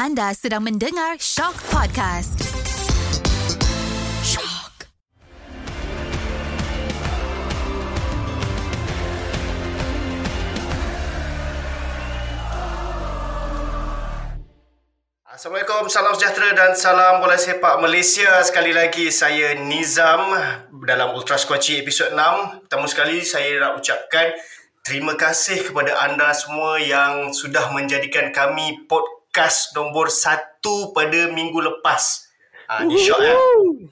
Anda sedang mendengar Shock Podcast. Shock. Assalamualaikum, salam sejahtera dan salam bola sepak Malaysia. Sekali lagi saya Nizam dalam Ultra Squatchy episod 6. Pertama sekali saya nak ucapkan terima kasih kepada anda semua yang sudah menjadikan kami podcast nombor satu pada minggu lepas. Ha, ni shock ya.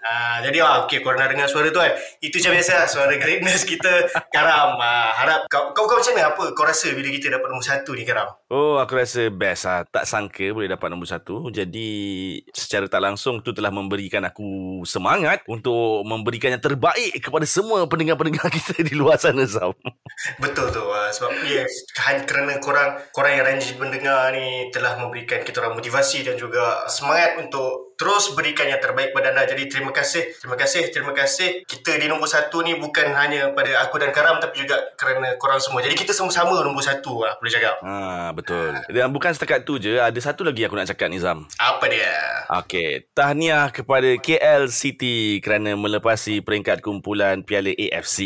Ha, jadi ah, okay, korang nak dengar suara tu kan. Itu macam biasa lah, suara greatness kita Karam. Ha, harap kau, kau, kau macam mana? Apa kau rasa bila kita dapat nombor satu ni Karam? Oh, aku rasa best lah. Tak sangka boleh dapat nombor satu. Jadi, secara tak langsung tu telah memberikan aku semangat untuk memberikan yang terbaik kepada semua pendengar-pendengar kita di luar sana, Sam. Betul tu uh, sebab yes hanya kerana korang korang yang rajin mendengar ni telah memberikan kita orang motivasi dan juga semangat untuk terus berikan yang terbaik pada anda. Jadi terima kasih, terima kasih, terima kasih. Kita di nombor satu ni bukan hanya pada aku dan Karam tapi juga kerana korang semua. Jadi kita sama-sama nombor satu lah boleh cakap. Ha, betul. Dan bukan setakat tu je, ada satu lagi aku nak cakap Nizam. Apa dia? Okey, tahniah kepada KL City kerana melepasi peringkat kumpulan Piala AFC.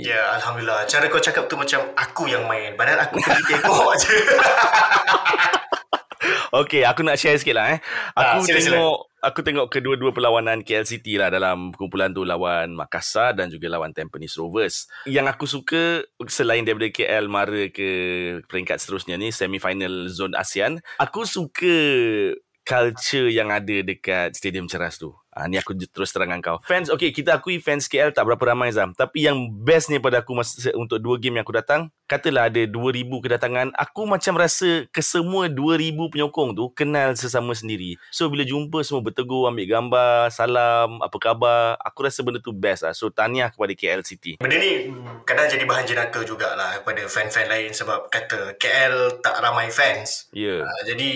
Ya, Alhamdulillah. Cara kau cakap tu macam aku yang main. Padahal aku pergi tengok je. Okey, aku nak share sikit lah eh. Aku Ah, sila, sila. Aku tengok kedua-dua perlawanan KL City lah dalam kumpulan tu lawan Makassar dan juga lawan Tampines Rovers. Yang aku suka selain daripada KL mara ke peringkat seterusnya ni semifinal zone ASEAN, aku suka culture yang ada dekat Stadium Ceras tu. Ha, ni aku terus terangkan kau. Fans, okay, kita akui fans KL tak berapa ramai Zam. Tapi yang best ni pada aku masa, untuk dua game yang aku datang, katalah ada 2,000 kedatangan, aku macam rasa kesemua 2,000 penyokong tu kenal sesama sendiri. So, bila jumpa semua bertegur, ambil gambar, salam, apa khabar, aku rasa benda tu best lah. So, tahniah kepada KL City. Benda ni kadang jadi bahan jenaka jugalah kepada fan-fan lain sebab kata KL tak ramai fans. Ya. Yeah. Uh, jadi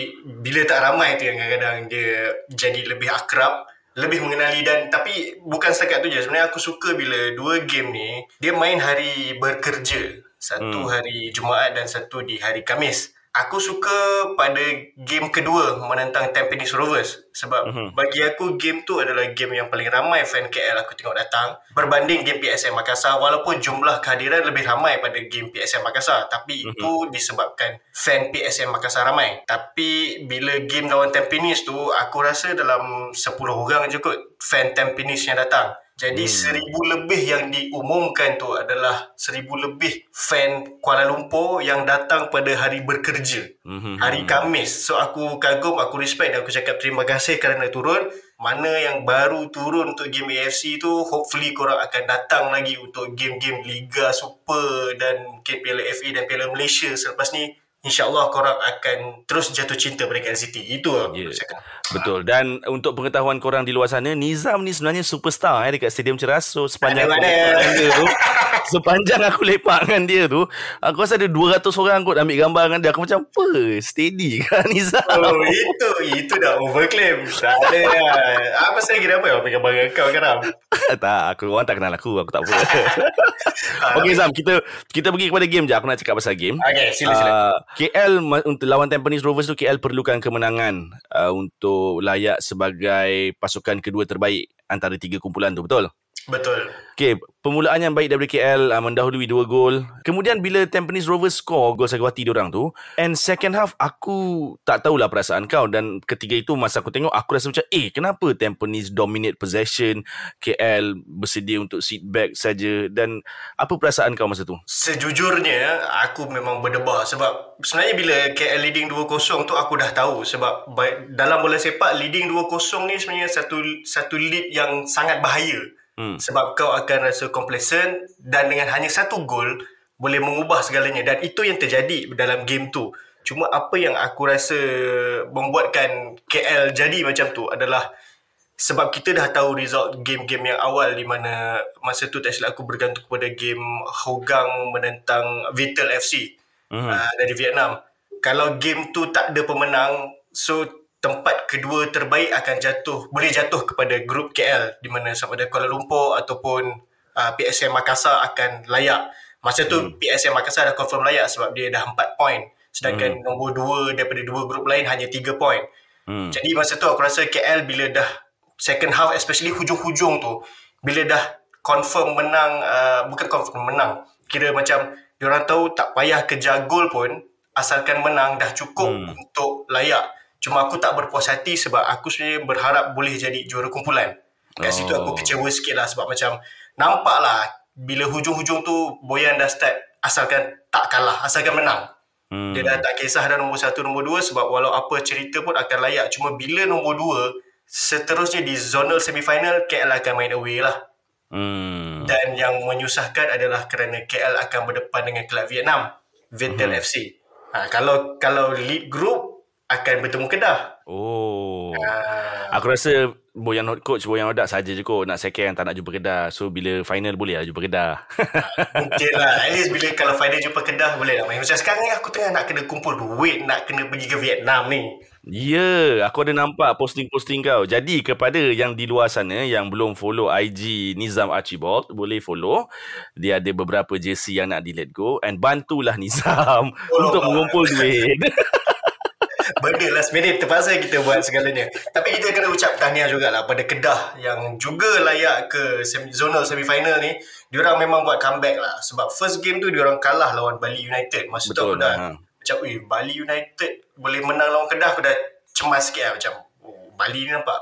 bila tak ramai tu yang kadang-kadang dia jadi lebih akrab, lebih mengenali dan tapi bukan setakat tu je. Sebenarnya aku suka bila dua game ni dia main hari bekerja. Satu hmm. hari Jumaat dan satu di hari Kamis. Aku suka pada game kedua menentang Tampines Rovers sebab Mhm. uh-huh. bagi aku game tu adalah game yang paling ramai fan KL aku tengok datang berbanding game PSM Makassar walaupun jumlah kehadiran lebih ramai pada game PSM Makassar tapi uh-huh. itu disebabkan fan PSM Makassar ramai tapi bila game lawan Tampines tu aku rasa dalam 10 orang je kot fan Tampines yang datang jadi hmm. seribu lebih yang diumumkan tu adalah seribu lebih fan Kuala Lumpur yang datang pada hari bekerja. Mhm. Hari Kamis. So aku kagum, aku respect dan aku cakap terima kasih kerana turun. Mana yang baru turun untuk game AFC tu, hopefully korang akan datang lagi untuk game-game Liga Super dan mungkin Piala FA dan Piala Malaysia selepas ni. InsyaAllah korang akan terus jatuh cinta pada City. Itu lah aku cakap. Betul. Dan untuk pengetahuan korang di luar sana, Nizam ni sebenarnya superstar eh dekat Stadium Ceras. So sepanjang aku lepak dia tu, sepanjang aku lepak dengan dia tu, aku rasa ada 200 orang kot ambil gambar dengan dia. Aku macam, apa? Steady kan Nizam? Oh itu Itu dah overclaim Tak ada lah Apa saya kira apa Apa gambar dengan kau sekarang tak, aku orang tak kenal aku. Aku tak apa. okay Zam, kita kita pergi kepada game je. Aku nak cakap pasal game. Okay sila sila Uh, KL untuk lawan Tampines Rovers tu KL perlukan kemenangan uh, untuk layak sebagai pasukan kedua terbaik antara tiga kumpulan tu betul? Betul. Okay, permulaan yang baik daripada KL uh, mendahului dua gol. Kemudian bila Tampines Rovers score gol Sagawati diorang tu, and second half aku tak tahulah perasaan kau. Dan ketiga itu masa aku tengok aku rasa macam eh kenapa Tampines dominate possession, KL bersedia untuk sit back saja. Dan apa perasaan kau masa tu? Sejujurnya Aku memang berdebar Sebab Sebenarnya bila KL leading 2-0 tu Aku dah tahu Sebab ba- Dalam bola sepak Leading 2-0 ni sebenarnya Satu satu lead yang sangat bahaya Hmm. Sebab kau akan rasa complacent Dan dengan hanya satu gol Boleh mengubah segalanya Dan itu yang terjadi Dalam game tu Cuma apa yang aku rasa Membuatkan KL jadi macam tu Adalah sebab kita dah tahu result game-game yang awal di mana masa tu tak silap aku bergantung kepada game Hougang menentang Vital FC Mhm. uh, dari Vietnam. Kalau game tu tak ada pemenang, so tempat kedua terbaik akan jatuh, boleh jatuh kepada grup KL di mana sama ada Kuala Lumpur ataupun uh, PSM Makassar akan layak. Masa tu hmm. PSM Makassar dah confirm layak sebab dia dah 4 poin. Sedangkan hmm. nombor 2 daripada dua grup lain hanya 3 poin. Hmm. Jadi masa tu aku rasa KL bila dah second half especially hujung-hujung tu bila dah confirm menang uh, bukan confirm menang kira macam diorang tahu tak payah kejar gol pun asalkan menang dah cukup hmm. untuk layak cuma aku tak berpuas hati sebab aku sebenarnya berharap boleh jadi juara kumpulan kat oh. situ aku oh. kecewa sikit lah sebab macam nampak lah bila hujung-hujung tu Boyan dah start asalkan tak kalah asalkan menang hmm. dia dah tak kisah dah nombor satu nombor dua sebab walau apa cerita pun akan layak cuma bila nombor dua seterusnya di zonal semifinal KL akan main away lah. Hmm. Dan yang menyusahkan adalah kerana KL akan berdepan dengan kelab Vietnam, Viettel hmm. FC. Ha, kalau kalau lead group akan bertemu Kedah. Oh. Ha. Aku rasa Boyan Hot Coach Boyan Odak saja je kot nak second tak nak jumpa Kedah. So bila final boleh lah jumpa Kedah. Mungkin lah. At least bila kalau final jumpa Kedah boleh lah main. Macam sekarang ni aku tengah nak kena kumpul duit nak kena pergi ke Vietnam ni. Ya, aku ada nampak posting-posting kau. Jadi kepada yang di luar sana yang belum follow IG Nizam Archibald, boleh follow. Dia ada beberapa JC yang nak di let go and bantulah Nizam oh, untuk mengumpul duit. Benda last minute terpaksa kita buat segalanya. Tapi kita kena ucap tahniah jugalah pada Kedah yang juga layak ke semi, zonal semifinal ni. Diorang memang buat comeback lah. Sebab first game tu diorang kalah lawan Bali United. Masa Betul, tu aku dah ha. macam, Bali United boleh menang lawan Kedah aku dah cemas sikit lah macam oh, Bali ni nampak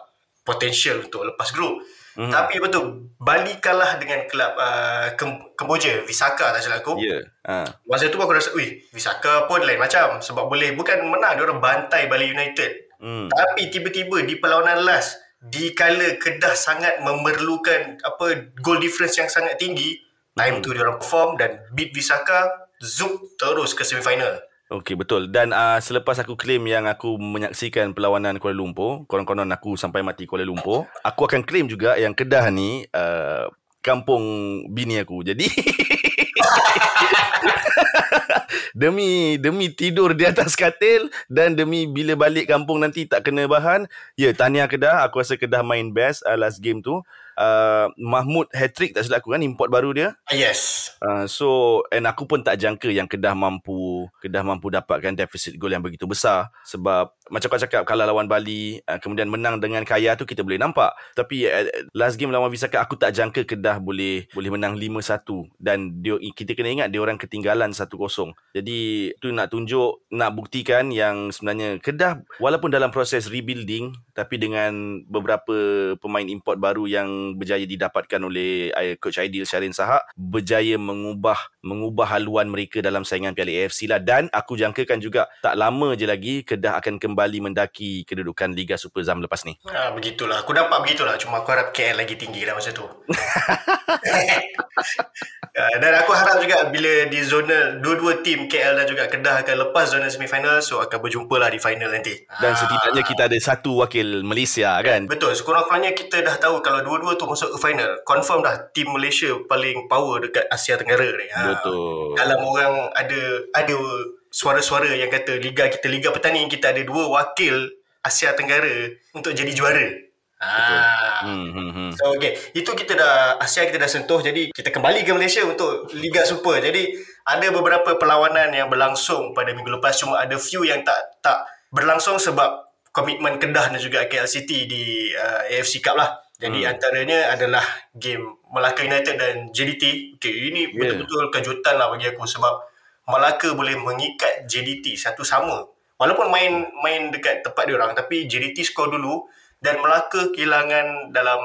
potential untuk lepas grup mm. tapi betul Bali kalah dengan kelab uh, Kemboja Visaka tak silap aku yeah. uh. masa tu aku rasa wih Visaka pun lain macam sebab boleh bukan menang dia orang bantai Bali United mm. tapi tiba-tiba di perlawanan last di kala Kedah sangat memerlukan apa goal difference yang sangat tinggi time mm. tu dia orang perform dan beat Visaka zoom terus ke semifinal Okey betul. Dan uh, selepas aku claim yang aku menyaksikan perlawanan Kuala Lumpur konon-konon aku sampai mati Kuala Lumpur aku akan claim juga yang Kedah ni uh, kampung bini aku. Jadi demi demi tidur di atas katil dan demi bila balik kampung nanti tak kena bahan ya tahniah Kedah. Aku rasa Kedah main best uh, last game tu uh, Mahmud hat-trick tak silap aku kan import baru dia. Ah, yes. Uh, so and aku pun tak jangka yang Kedah mampu Kedah mampu dapatkan deficit gol yang begitu besar sebab macam kau cakap kalah lawan Bali uh, kemudian menang dengan Kaya tu kita boleh nampak tapi uh, last game lawan Visaka aku tak jangka Kedah boleh boleh menang 5-1 dan dia, kita kena ingat dia orang ketinggalan 1-0 jadi tu nak tunjuk nak buktikan yang sebenarnya Kedah walaupun dalam proses rebuilding tapi dengan beberapa pemain import baru yang berjaya didapatkan oleh uh, coach Aidil Syarin Sahak berjaya mengubah mengubah haluan mereka dalam saingan Piala AFC lah dan aku jangkakan juga tak lama je lagi Kedah akan kembali mendaki kedudukan Liga Super Zam lepas ni. Ha, begitulah. Aku nampak begitulah. Cuma aku harap KL lagi tinggi lah masa tu. Ya, dan aku harap juga bila di zona dua-dua tim KL dan juga Kedah akan lepas zona semifinal so akan berjumpa lah di final nanti. Dan setidaknya kita ada satu wakil Malaysia kan? Betul. Sekurang-kurangnya kita dah tahu kalau dua-dua tu masuk ke final. Confirm dah tim Malaysia paling power dekat Asia Tenggara ni. Ha. Betul. Dalam orang ada ada suara-suara yang kata liga kita liga petani kita ada dua wakil Asia Tenggara untuk jadi juara. Ah. Hmm, hmm, hmm. So okay, itu kita dah Asia kita dah sentuh jadi kita kembali ke Malaysia untuk Liga Super. Jadi ada beberapa perlawanan yang berlangsung pada minggu lepas cuma ada few yang tak tak berlangsung sebab komitmen Kedah dan juga KL City di uh, AFC Cup lah. Jadi hmm. antaranya adalah game Melaka United dan JDT. Okay, ini yeah. betul-betul kejutan lah bagi aku sebab Melaka boleh mengikat JDT satu sama. Walaupun main main dekat tempat dia orang tapi JDT skor dulu dan Melaka kehilangan dalam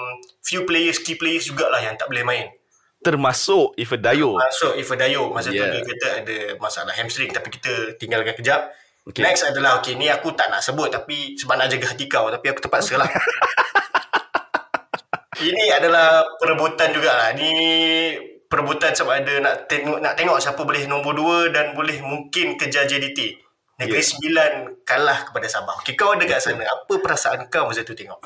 few players key players jugalah yang tak boleh main. Termasuk Ifa Dayo. Termasuk Ifa Dayo. Masa yeah. tu dia kata ada masalah hamstring tapi kita tinggalkan kejap. Okay. Next adalah okay ni aku tak nak sebut tapi sebab nak jaga hati kau tapi aku terpaksa lah. Ini adalah perebutan jugalah. Ni perebutan sebab ada nak tengok nak tengok siapa boleh nombor 2 dan boleh mungkin kejar JDT. Negeri yeah. Sembilan kalah kepada Sabah. Okay, kau ada kat sana. Apa perasaan kau masa tu tengok?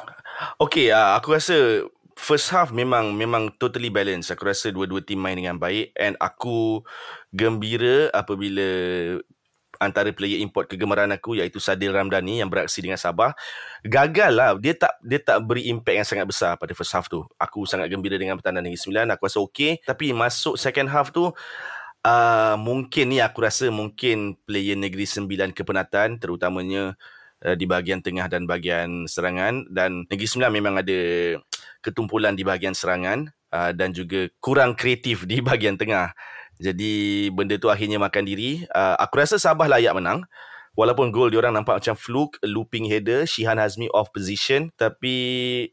Okay, uh, aku rasa first half memang memang totally balance. Aku rasa dua-dua tim main dengan baik and aku gembira apabila antara player import kegemaran aku iaitu Sadil Ramdhani yang beraksi dengan Sabah gagal lah dia tak dia tak beri impact yang sangat besar pada first half tu aku sangat gembira dengan pertandingan Negeri Sembilan aku rasa okey tapi masuk second half tu uh, mungkin ni aku rasa mungkin player Negeri Sembilan kepenatan terutamanya uh, di bahagian tengah dan bahagian serangan dan Negeri Sembilan memang ada ketumpulan di bahagian serangan uh, dan juga kurang kreatif di bahagian tengah. Jadi benda tu akhirnya makan diri. Uh, aku rasa Sabah layak menang. Walaupun gol diorang nampak macam fluke, looping header, Shihan Hazmi off position. Tapi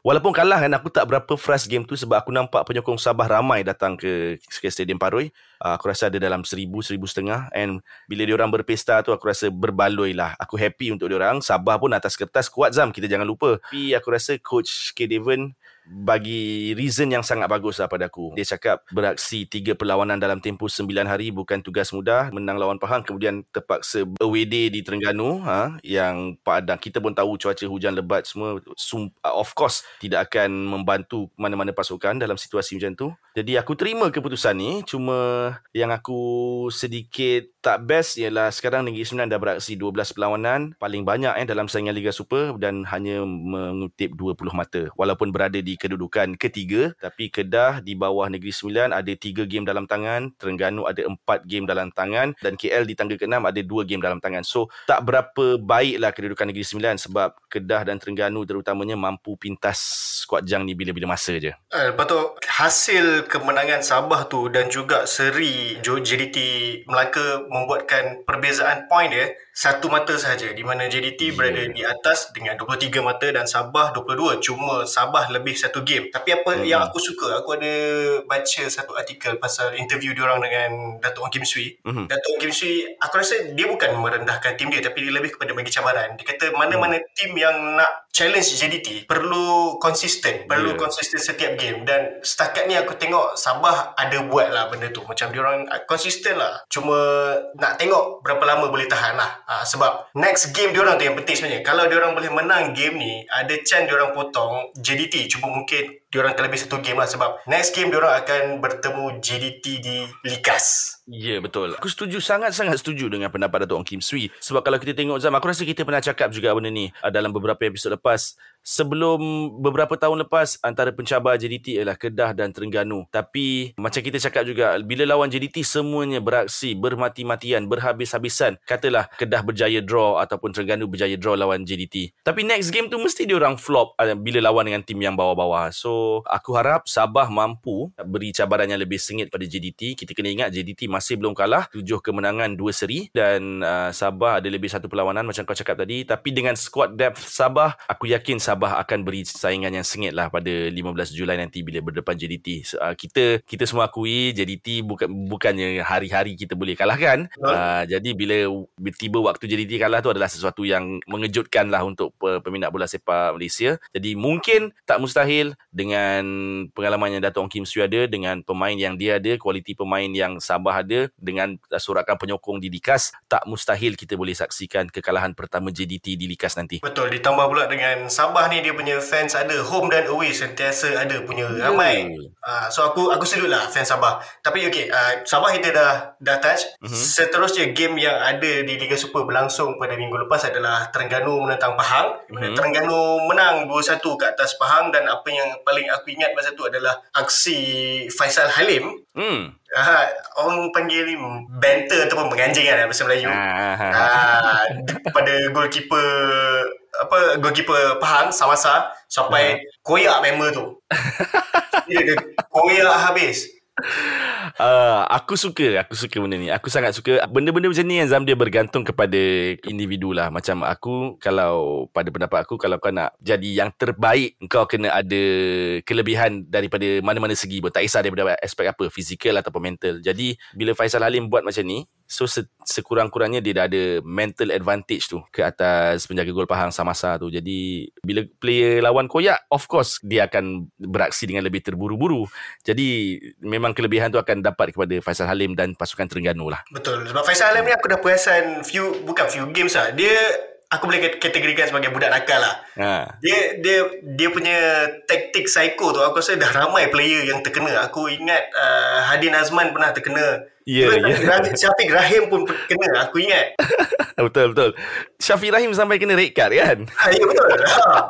walaupun kalah kan, aku tak berapa frust game tu sebab aku nampak penyokong Sabah ramai datang ke, ke Stadium Paroi. Uh, aku rasa ada dalam seribu, seribu setengah. And bila diorang berpesta tu, aku rasa berbaloi lah. Aku happy untuk diorang. Sabah pun atas kertas kuat Zam, kita jangan lupa. Tapi aku rasa Coach K. Devon bagi reason yang sangat bagus lah pada aku. Dia cakap beraksi tiga perlawanan dalam tempoh sembilan hari bukan tugas mudah. Menang lawan Pahang kemudian terpaksa away day di Terengganu ha, yang padang. Kita pun tahu cuaca hujan lebat semua. Of course tidak akan membantu mana-mana pasukan dalam situasi macam tu. Jadi aku terima keputusan ni. Cuma yang aku sedikit tak best ialah sekarang Negeri Sembilan dah beraksi 12 perlawanan. Paling banyak eh dalam saingan Liga Super dan hanya mengutip 20 mata. Walaupun berada di kedudukan ketiga. Tapi Kedah di bawah Negeri Sembilan ada 3 game dalam tangan. Terengganu ada 4 game dalam tangan. Dan KL di tangga ke-6 ada 2 game dalam tangan. So tak berapa baiklah kedudukan Negeri Sembilan sebab Kedah dan Terengganu terutamanya mampu pintas skuad jang ni bila-bila masa je. Uh, lepas tu hasil kemenangan Sabah tu dan juga seri JDT Melaka membuatkan perbezaan poin dia satu mata sahaja di mana JDT yeah. berada di atas dengan 23 mata dan Sabah 22 cuma Sabah lebih satu game tapi apa hmm. yang aku suka aku ada baca satu artikel pasal interview diorang dengan Datuk Ong Kim Sui hmm. Datuk Ong Kim Sui aku rasa dia bukan merendahkan tim dia tapi dia lebih kepada bagi cabaran dia kata mana-mana hmm. tim yang nak challenge JDT perlu konsisten perlu yeah. konsisten setiap game dan setakat ni aku tengok Sabah ada buat lah benda tu macam diorang konsisten lah cuma nak tengok berapa lama boleh tahan lah Ha, sebab next game diorang tu yang penting sebenarnya. Kalau diorang boleh menang game ni, ada chance diorang potong JDT. Cuma mungkin diorang terlebih satu game lah. Sebab next game diorang akan bertemu JDT di Likas. Ya, yeah, betul. Aku setuju, sangat-sangat setuju dengan pendapat Datuk Ong Kim Sui. Sebab kalau kita tengok Zam, aku rasa kita pernah cakap juga benda ni uh, dalam beberapa episod lepas sebelum beberapa tahun lepas antara pencabar JDT ialah Kedah dan Terengganu. Tapi macam kita cakap juga bila lawan JDT semuanya beraksi bermati-matian, berhabis-habisan. Katalah Kedah berjaya draw ataupun Terengganu berjaya draw lawan JDT. Tapi next game tu mesti dia orang flop uh, bila lawan dengan tim yang bawah-bawah. So aku harap Sabah mampu beri cabaran yang lebih sengit pada JDT. Kita kena ingat JDT masih belum kalah. Tujuh kemenangan, dua seri. Dan uh, Sabah ada lebih satu perlawanan macam kau cakap tadi. Tapi dengan squad depth Sabah, aku yakin Sabah akan beri saingan yang sengit lah pada 15 Julai nanti bila berdepan JDT. Uh, kita kita semua akui JDT bukan bukannya hari-hari kita boleh kalahkan. Uh, jadi bila tiba waktu JDT kalah tu adalah sesuatu yang mengejutkan lah untuk peminat bola sepak Malaysia. Jadi mungkin tak mustahil dengan pengalaman yang Dato' Ong Kim Sui ada, dengan pemain yang dia ada, kualiti pemain yang Sabah ada, dengan surakan penyokong di Likas, tak mustahil kita boleh saksikan kekalahan pertama JDT di Likas nanti. Betul, ditambah pula dengan Sabah ni dia punya fans ada home dan away sentiasa ada punya ramai. Uh, so aku aku salute lah fans Sabah. Tapi okay, uh, Sabah kita dah dah touch. Uh-huh. Seterusnya game yang ada di Liga Super berlangsung pada minggu lepas adalah Terengganu menentang Pahang. Uh-huh. Terengganu menang 2-1 ke atas Pahang dan apa yang paling aku ingat masa tu adalah aksi Faisal Halim. Hmm. Uh, orang panggil ni banter ataupun menganjing kan bahasa Melayu. Uh, pada goalkeeper apa goalkeeper Pahang Samasa sampai uh. koyak member tu. dia, dia koyak habis. Uh, aku suka Aku suka benda ni. Aku sangat suka Benda-benda macam ni Zam dia bergantung kepada Individu lah. Macam aku Kalau Pada pendapat aku Kalau kau nak Jadi yang terbaik Kau kena ada Kelebihan Daripada mana-mana segi pun. Tak kisah daripada aspek apa Fizikal ataupun mental. Jadi Bila Faisal Halim buat macam ni So se- sekurang-kurangnya dia dah ada mental advantage tu ke atas penjaga gol Pahang Samasa tu. Jadi bila player lawan koyak, of course dia akan beraksi dengan lebih terburu-buru. Jadi memang kelebihan tu akan dapat kepada Faisal Halim dan pasukan Terengganu lah. Betul. Sebab Faisal Halim ni aku dah perasan few, bukan few games lah. Dia aku boleh kategorikan sebagai budak nakal lah. Ha. Dia dia dia punya taktik psycho tu aku rasa dah ramai player yang terkena. Aku ingat uh, Hadin Azman pernah terkena Ya, yeah, yeah. Syafiq Rahim pun kena, aku ingat. betul, betul. Syafiq Rahim sampai kena red card kan? Ha, ya, betul. Ha.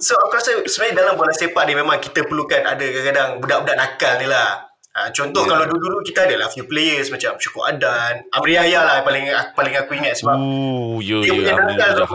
So, aku rasa sebenarnya dalam bola sepak ni memang kita perlukan ada kadang-kadang budak-budak nakal ni lah. Ha, contoh yeah. kalau dulu-dulu kita ada lah few players macam Syukur Adan, Amri Yahya lah paling paling aku ingat sebab Ooh, yo, dia yo, punya nakal tu.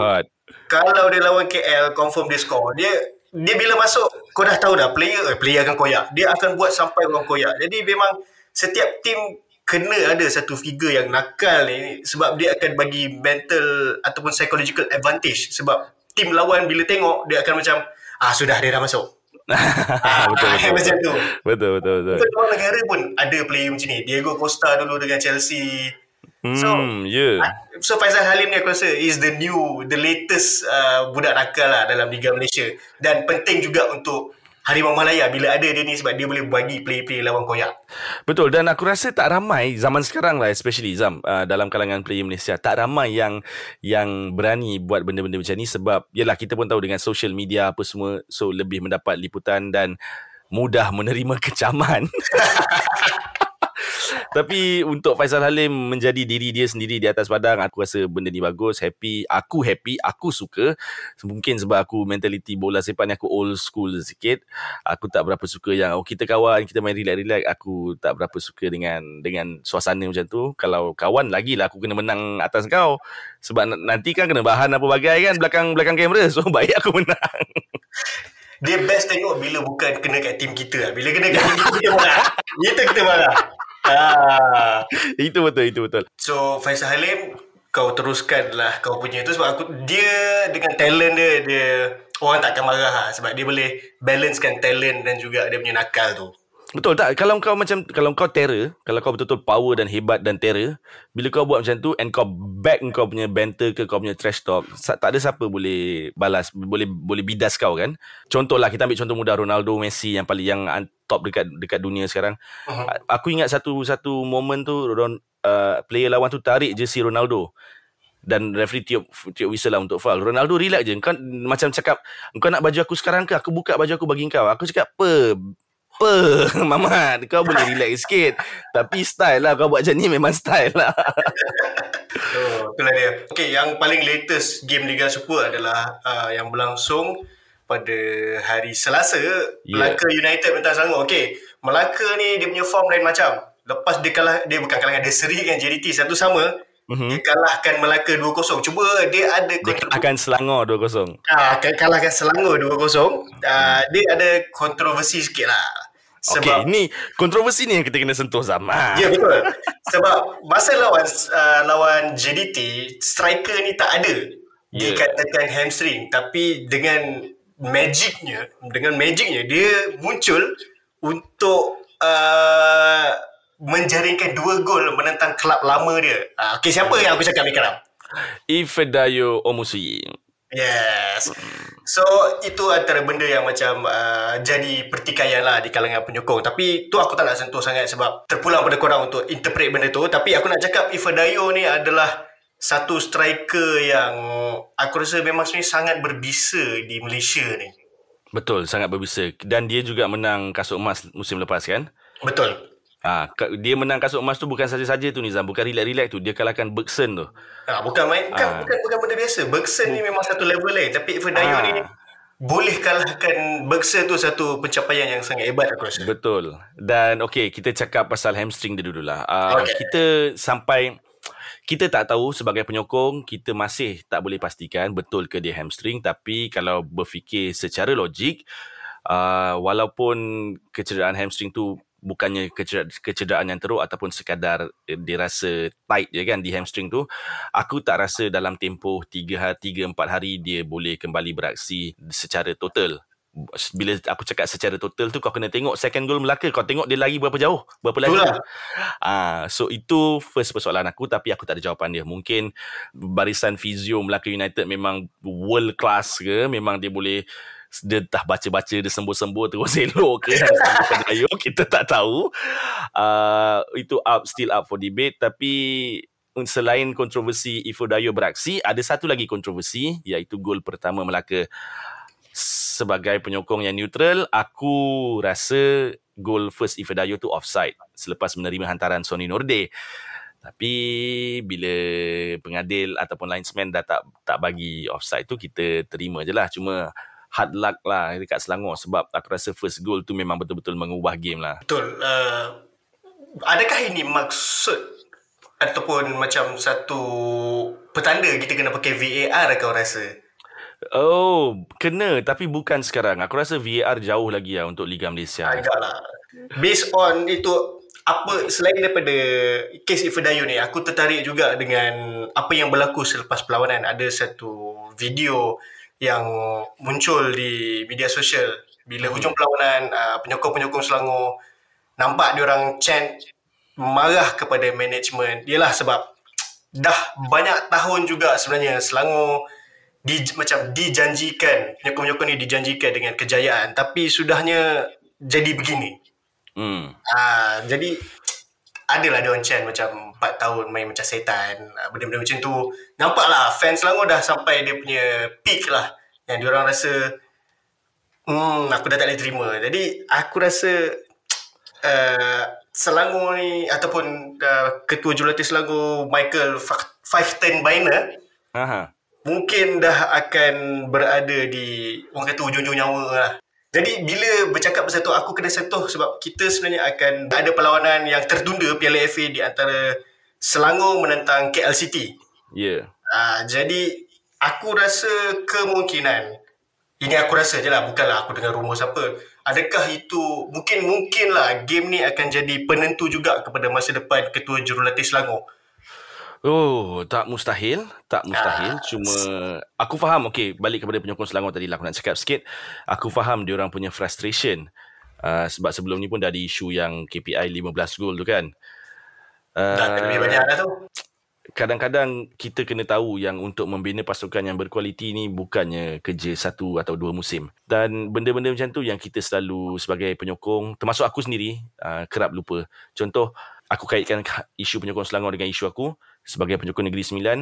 kalau dia lawan KL confirm dia score. Dia dia bila masuk kau dah tahu dah player eh, player akan koyak. Dia akan buat sampai orang koyak. Jadi memang setiap tim kena ada satu figure yang nakal ni sebab dia akan bagi mental ataupun psychological advantage sebab tim lawan bila tengok dia akan macam ah sudah dia dah masuk betul, betul, ah, macam tu betul betul betul Betul luar negara pun ada player macam ni Diego Costa dulu dengan Chelsea So, Hmm, yeah. So Faizal Halim ni aku rasa is the new, the latest uh, budak nakal lah dalam Liga Malaysia. Dan penting juga untuk Harimau Malaya bila ada dia ni sebab dia boleh bagi play-play lawan koyak. Betul dan aku rasa tak ramai zaman sekarang lah especially Zam uh, dalam kalangan player Malaysia tak ramai yang yang berani buat benda-benda macam ni sebab yalah kita pun tahu dengan social media apa semua so lebih mendapat liputan dan mudah menerima kecaman. Tapi untuk Faisal Halim menjadi diri dia sendiri di atas padang, aku rasa benda ni bagus, happy. Aku happy, aku suka. Mungkin sebab aku mentaliti bola sepak ni aku old school sikit. Aku tak berapa suka yang oh kita kawan, kita main relax-relax. Aku tak berapa suka dengan dengan suasana macam tu. Kalau kawan lagi lah aku kena menang atas kau. Sebab nanti kan kena bahan apa bagai kan belakang belakang kamera. So baik aku menang. Dia best tengok bila bukan kena kat tim kita. Bila kena kat tim kita, kita marah. Itu kita marah. Ah. itu betul, itu betul. So Faisal Halim kau teruskan lah kau punya tu sebab aku dia dengan talent dia dia orang tak akan marah lah, sebab dia boleh balancekan talent dan juga dia punya nakal tu. Betul tak? Kalau kau macam kalau kau terror, kalau kau betul-betul power dan hebat dan terror, bila kau buat macam tu and kau back kau punya banter ke kau punya trash talk, tak ada siapa boleh balas, boleh boleh bidas kau kan? Contohlah kita ambil contoh mudah Ronaldo, Messi yang paling yang top dekat dekat dunia sekarang. Uh-huh. Aku ingat satu satu moment tu Ron, uh, player lawan tu tarik jersey Ronaldo dan referee tiup tiup whistle lah untuk foul. Ronaldo relax je. Kau macam cakap, kau nak baju aku sekarang ke? Aku buka baju aku bagi kau. Aku cakap, apa? Apa Mamat Kau boleh relax sikit Tapi style lah Kau buat macam ni memang style lah Oh, itulah dia. Okay, yang paling latest game Liga Super adalah uh, yang berlangsung pada hari Selasa. Yeah. Melaka United menentang Selangor. Okay, Melaka ni dia punya form lain macam. Lepas dia kalah, dia bukan kalah dia seri dengan JDT satu sama. Mm-hmm. Dia kalahkan Melaka 2-0. Cuba dia ada... Dia kalahkan Selangor 2-0. Ah, kalahkan Selangor 2-0. Uh, mm. Dia ada kontroversi sikit lah. Sebab, okay, ni kontroversi ni yang kita kena sentuh sama. Ya, betul. Sebab masa lawan uh, lawan JDT, striker ni tak ada. Yeah. Dikatakan hamstring. Tapi dengan magicnya, dengan magicnya, dia muncul untuk uh, menjaringkan dua gol menentang kelab lama dia. Uh, okay, siapa yang aku cakap ni sekarang? Ifedayo Omusuyi. Yes. So itu antara benda yang macam uh, jadi pertikaian lah di kalangan penyokong. Tapi tu aku tak nak sentuh sangat sebab terpulang pada korang untuk interpret benda tu. Tapi aku nak cakap Ifadayo ni adalah satu striker yang aku rasa memang sebenarnya sangat berbisa di Malaysia ni. Betul, sangat berbisa. Dan dia juga menang kasut emas musim lepas kan? Betul. Ha, dia menang kasut emas tu bukan saja-saja tu Nizam. Bukan relax-relax tu. Dia kalahkan Bergson tu. Ha, bukan main. Bukan, ha. bukan, bukan benda biasa. Bergson ni memang satu level lain. Tapi Ferdayo ha. ni boleh kalahkan Bergson tu satu pencapaian yang sangat hebat aku rasa. Betul. Dan okay, kita cakap pasal hamstring dia dululah. Uh, okay. Kita sampai... Kita tak tahu sebagai penyokong, kita masih tak boleh pastikan betul ke dia hamstring. Tapi kalau berfikir secara logik, uh, walaupun kecederaan hamstring tu bukannya kecederaan yang teruk ataupun sekadar eh, dirasa tight je kan di hamstring tu aku tak rasa dalam tempoh 3 hari 3 4 hari dia boleh kembali beraksi secara total. Bila aku cakap secara total tu kau kena tengok second goal Melaka. Kau tengok dia lari berapa jauh berapa lagi. Ah so itu first persoalan aku tapi aku tak ada jawapan dia. Mungkin barisan fizio Melaka United memang world class ke memang dia boleh dia dah baca-baca dia sembuh-sembuh terus elok ke ayo kita tak tahu. Uh, itu up still up for debate. Tapi selain kontroversi Ifo Dayo beraksi ada satu lagi kontroversi iaitu gol pertama Melaka sebagai penyokong yang neutral. Aku rasa gol first Ifo Dayo tu offside selepas menerima hantaran Sony Norde. Tapi bila pengadil ataupun linesman dah tak tak bagi offside tu kita terima je lah. Cuma hard luck lah dekat Selangor sebab aku rasa first goal tu memang betul-betul mengubah game lah. Betul. Uh, adakah ini maksud ataupun macam satu petanda kita kena pakai VAR kau rasa? Oh, kena tapi bukan sekarang. Aku rasa VAR jauh lagi lah untuk Liga Malaysia. Agaklah. Based on itu apa selain daripada kes Ifedayu ni aku tertarik juga dengan apa yang berlaku selepas perlawanan ada satu video yang muncul di media sosial bila hujung perlawanan uh, penyokong-penyokong Selangor nampak dia orang chant marah kepada management. Ialah sebab dah banyak tahun juga sebenarnya Selangor di, macam dijanjikan penyokong-penyokong ni dijanjikan dengan kejayaan. Tapi sudahnya jadi begini. Hmm. Ah, jadi adalah dia orang chant macam 4 tahun main macam setan. Ah, benda-benda macam tu. Nampaklah fans Selangor dah sampai dia punya peak lah. Yang dia orang rasa hmm aku dah tak boleh terima. Jadi aku rasa uh, Selangor ni ataupun uh, ketua jurulatih Selangor Michael Fighten Biner Aha. mungkin dah akan berada di orang kata ujung-ujung nyawa lah. Jadi bila bercakap pasal tu aku kena sentuh sebab kita sebenarnya akan ada perlawanan yang tertunda Piala FA di antara Selangor menentang KL City. Ya. Yeah. Uh, jadi aku rasa kemungkinan ini aku rasa je lah bukanlah aku dengar rumus apa. Adakah itu mungkin mungkin lah game ni akan jadi penentu juga kepada masa depan ketua jurulatih Selangor. Oh, tak mustahil. Tak mustahil. Ah. Cuma aku faham. Okay, balik kepada penyokong Selangor tadi lah. Aku nak cakap sikit. Aku faham dia orang punya frustration. Uh, sebab sebelum ni pun dah ada isu yang KPI 15 gol tu kan. Uh, dah lebih banyak dah tu. Kadang-kadang kita kena tahu yang untuk membina pasukan yang berkualiti ni bukannya kerja satu atau dua musim. Dan benda-benda macam tu yang kita selalu sebagai penyokong, termasuk aku sendiri, uh, kerap lupa. Contoh, aku kaitkan isu penyokong Selangor dengan isu aku sebagai penyokong Negeri Sembilan.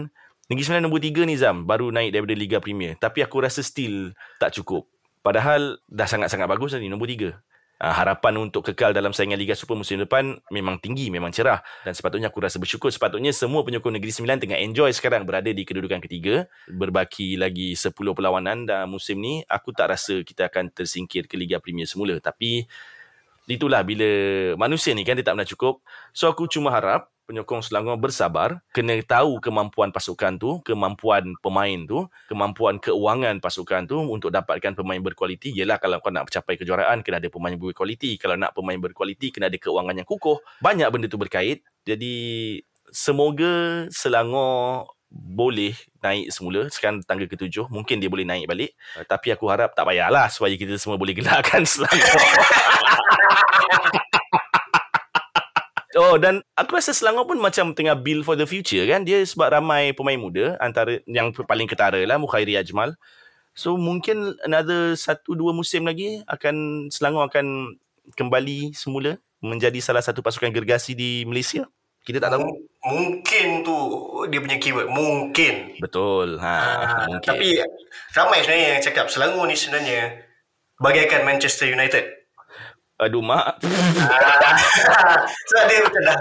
Negeri Sembilan nombor tiga ni Zam, baru naik daripada Liga Premier. Tapi aku rasa still tak cukup. Padahal dah sangat-sangat bagus tadi nombor tiga. Uh, harapan untuk kekal dalam saingan Liga Super musim depan memang tinggi, memang cerah. Dan sepatutnya aku rasa bersyukur. Sepatutnya semua penyokong Negeri Sembilan tengah enjoy sekarang berada di kedudukan ketiga. Berbaki lagi 10 perlawanan dalam musim ni. Aku tak rasa kita akan tersingkir ke Liga Premier semula. Tapi itulah bila manusia ni kan dia tak pernah cukup. So aku cuma harap penyokong Selangor bersabar, kena tahu kemampuan pasukan tu, kemampuan pemain tu, kemampuan keuangan pasukan tu untuk dapatkan pemain berkualiti. Yelah kalau kau nak mencapai kejuaraan, kena ada pemain berkualiti. Kalau nak pemain berkualiti, kena ada keuangan yang kukuh. Banyak benda tu berkait. Jadi semoga Selangor boleh naik semula sekarang tangga ketujuh mungkin dia boleh naik balik tapi aku harap tak payahlah supaya kita semua boleh gelarkan Selangor Oh dan aku rasa Selangor pun macam tengah build for the future kan dia sebab ramai pemain muda antara yang paling ketara lah Mukhairi Ajmal. So mungkin another satu dua musim lagi akan Selangor akan kembali semula menjadi salah satu pasukan gergasi di Malaysia. Kita tak tahu. Mungkin tu dia punya keyword mungkin. Betul. Ha, ha mungkin. Tapi ramai sebenarnya yang cakap Selangor ni sebenarnya bagaikan Manchester United. Aduh mak. Sebab dia macam dah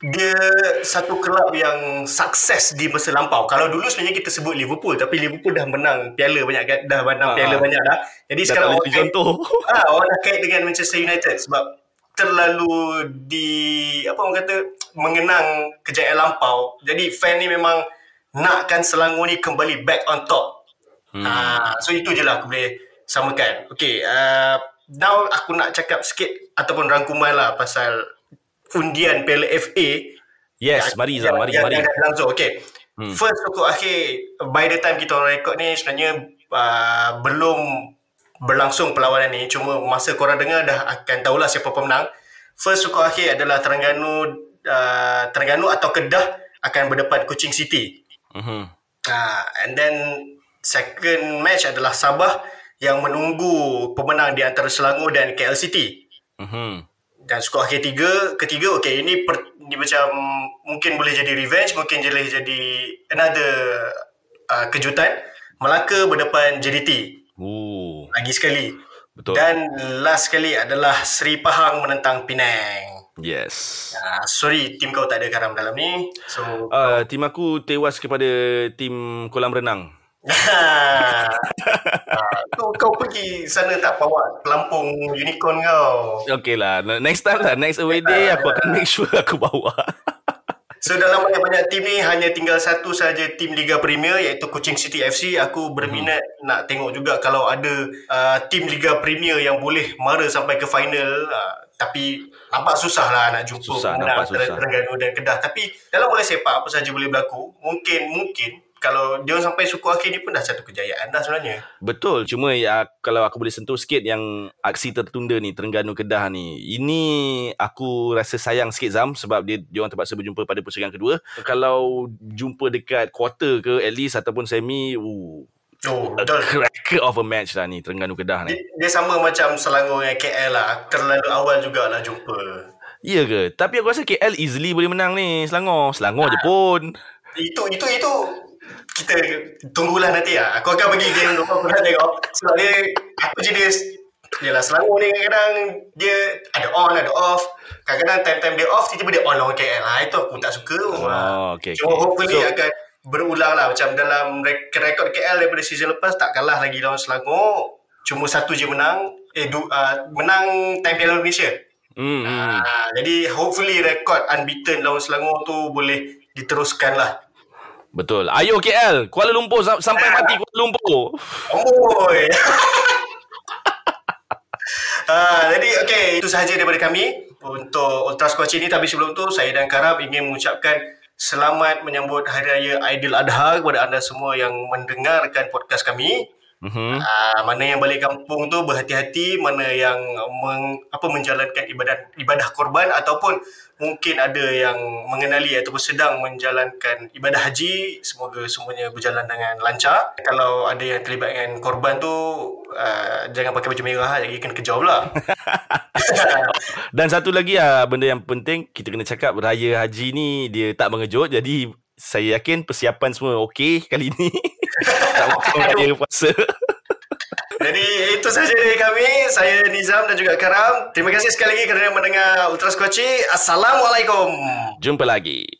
dia satu kelab yang sukses di masa lampau. Kalau dulu sebenarnya kita sebut Liverpool tapi Liverpool dah menang piala banyak kan? dah menang ha, piala ha. banyak dah. Jadi dah sekarang orang contoh. Ha, orang dah kait dengan Manchester United sebab terlalu di apa orang kata mengenang kejayaan lampau. Jadi fan ni memang nakkan Selangor ni kembali back on top. Hmm. Ha, so itu je lah aku boleh samakan. Okay, uh, now aku nak cakap sikit ataupun rangkuman lah pasal undian Piala FA. Yes, mari Zam, mari, mari. Langsung, okay. Hmm. First untuk akhir, by the time kita rekod ni sebenarnya uh, belum berlangsung perlawanan ni. Cuma masa korang dengar dah akan tahulah siapa pemenang. First untuk akhir adalah Terengganu uh, Terengganu atau Kedah akan berdepan Kuching City. Uh-huh. Uh, and then second match adalah Sabah yang menunggu pemenang di antara Selangor dan KL City. Uh-huh. Dan skor akhir tiga, ketiga, okay, ini, per, ini macam mungkin boleh jadi revenge, mungkin boleh jadi another uh, kejutan. Melaka berdepan JDT. Ooh. Lagi sekali. Betul. Dan last sekali adalah Seri Pahang menentang Penang. Yes. Uh, sorry, tim kau tak ada garam dalam ni. So, uh, tim aku tewas kepada tim kolam renang. kau, kau pergi sana tak bawa pelampung unicorn kau. Okay lah. Next time lah. Next away day aku akan make sure aku bawa. So dalam banyak-banyak tim ni hanya tinggal satu saja tim Liga Premier iaitu Kuching City FC. Aku berminat hmm. nak tengok juga kalau ada uh, tim Liga Premier yang boleh mara sampai ke final. Uh, tapi nampak susah lah nak jumpa susah, nampak susah. Terengganu dan Kedah. Tapi dalam bola sepak apa saja boleh berlaku. Mungkin, mungkin kalau dia sampai suku akhir ni pun dah satu kejayaan dah sebenarnya. Betul. Cuma ya kalau aku boleh sentuh sikit yang aksi tertunda ni Terengganu Kedah ni. Ini aku rasa sayang sikit Zam sebab dia dia orang terpaksa berjumpa pada pusingan kedua. Kalau jumpa dekat quarter ke at least ataupun semi, uh, Oh, a cracker of a match lah ni Terengganu Kedah ni. Dia, dia sama macam Selangor dengan KL lah. Terlalu awal jugalah jumpa. Iya ke? Tapi aku rasa KL easily boleh menang ni Selangor. Selangor ha. je pun. Itu, itu, itu kita tunggulah nanti lah. Aku akan bagi game tu. Aku nak tengok. Sebab dia, aku jenis, Yalah Selangor ni kadang-kadang dia ada on, ada off. Kadang-kadang time-time dia off, tiba-tiba dia on lawan KL lah. Itu aku tak suka. Oh, okay, Cuma okay. hopefully So- akan berulang lah. Macam dalam rek- rekod KL daripada season lepas, tak kalah lagi lawan Selangor. Cuma satu je menang. Eh, du, uh, menang time Piala Malaysia. Hmm. Ah, jadi hopefully rekod unbeaten lawan Selangor tu boleh diteruskan lah. Betul. Ayo KL, Kuala Lumpur sam- sampai mati Kuala Lumpur. Oi. Ha, jadi okey itu sahaja daripada kami untuk Ultra Squatch ini tapi sebelum tu saya dan Karab ingin mengucapkan selamat menyambut Hari Raya Aidil Adha kepada anda semua yang mendengarkan podcast kami. Mhm. Uh, mana yang balik kampung tu berhati-hati, mana yang meng, apa menjalankan ibadah ibadah korban ataupun mungkin ada yang mengenali ataupun sedang menjalankan ibadah haji, semoga semuanya berjalan dengan lancar. Kalau ada yang terlibat dengan korban tu uh, jangan pakai baju merah lagi kena kejar pula. Dan satu lagi ah benda yang penting kita kena cakap raya haji ni dia tak mengejut jadi saya yakin persiapan semua okey kali ni. tak makan raya puasa. Jadi itu saja dari kami. Saya Nizam dan juga Karam. Terima kasih sekali lagi kerana mendengar Ultra Squatchy. Assalamualaikum. Jumpa lagi.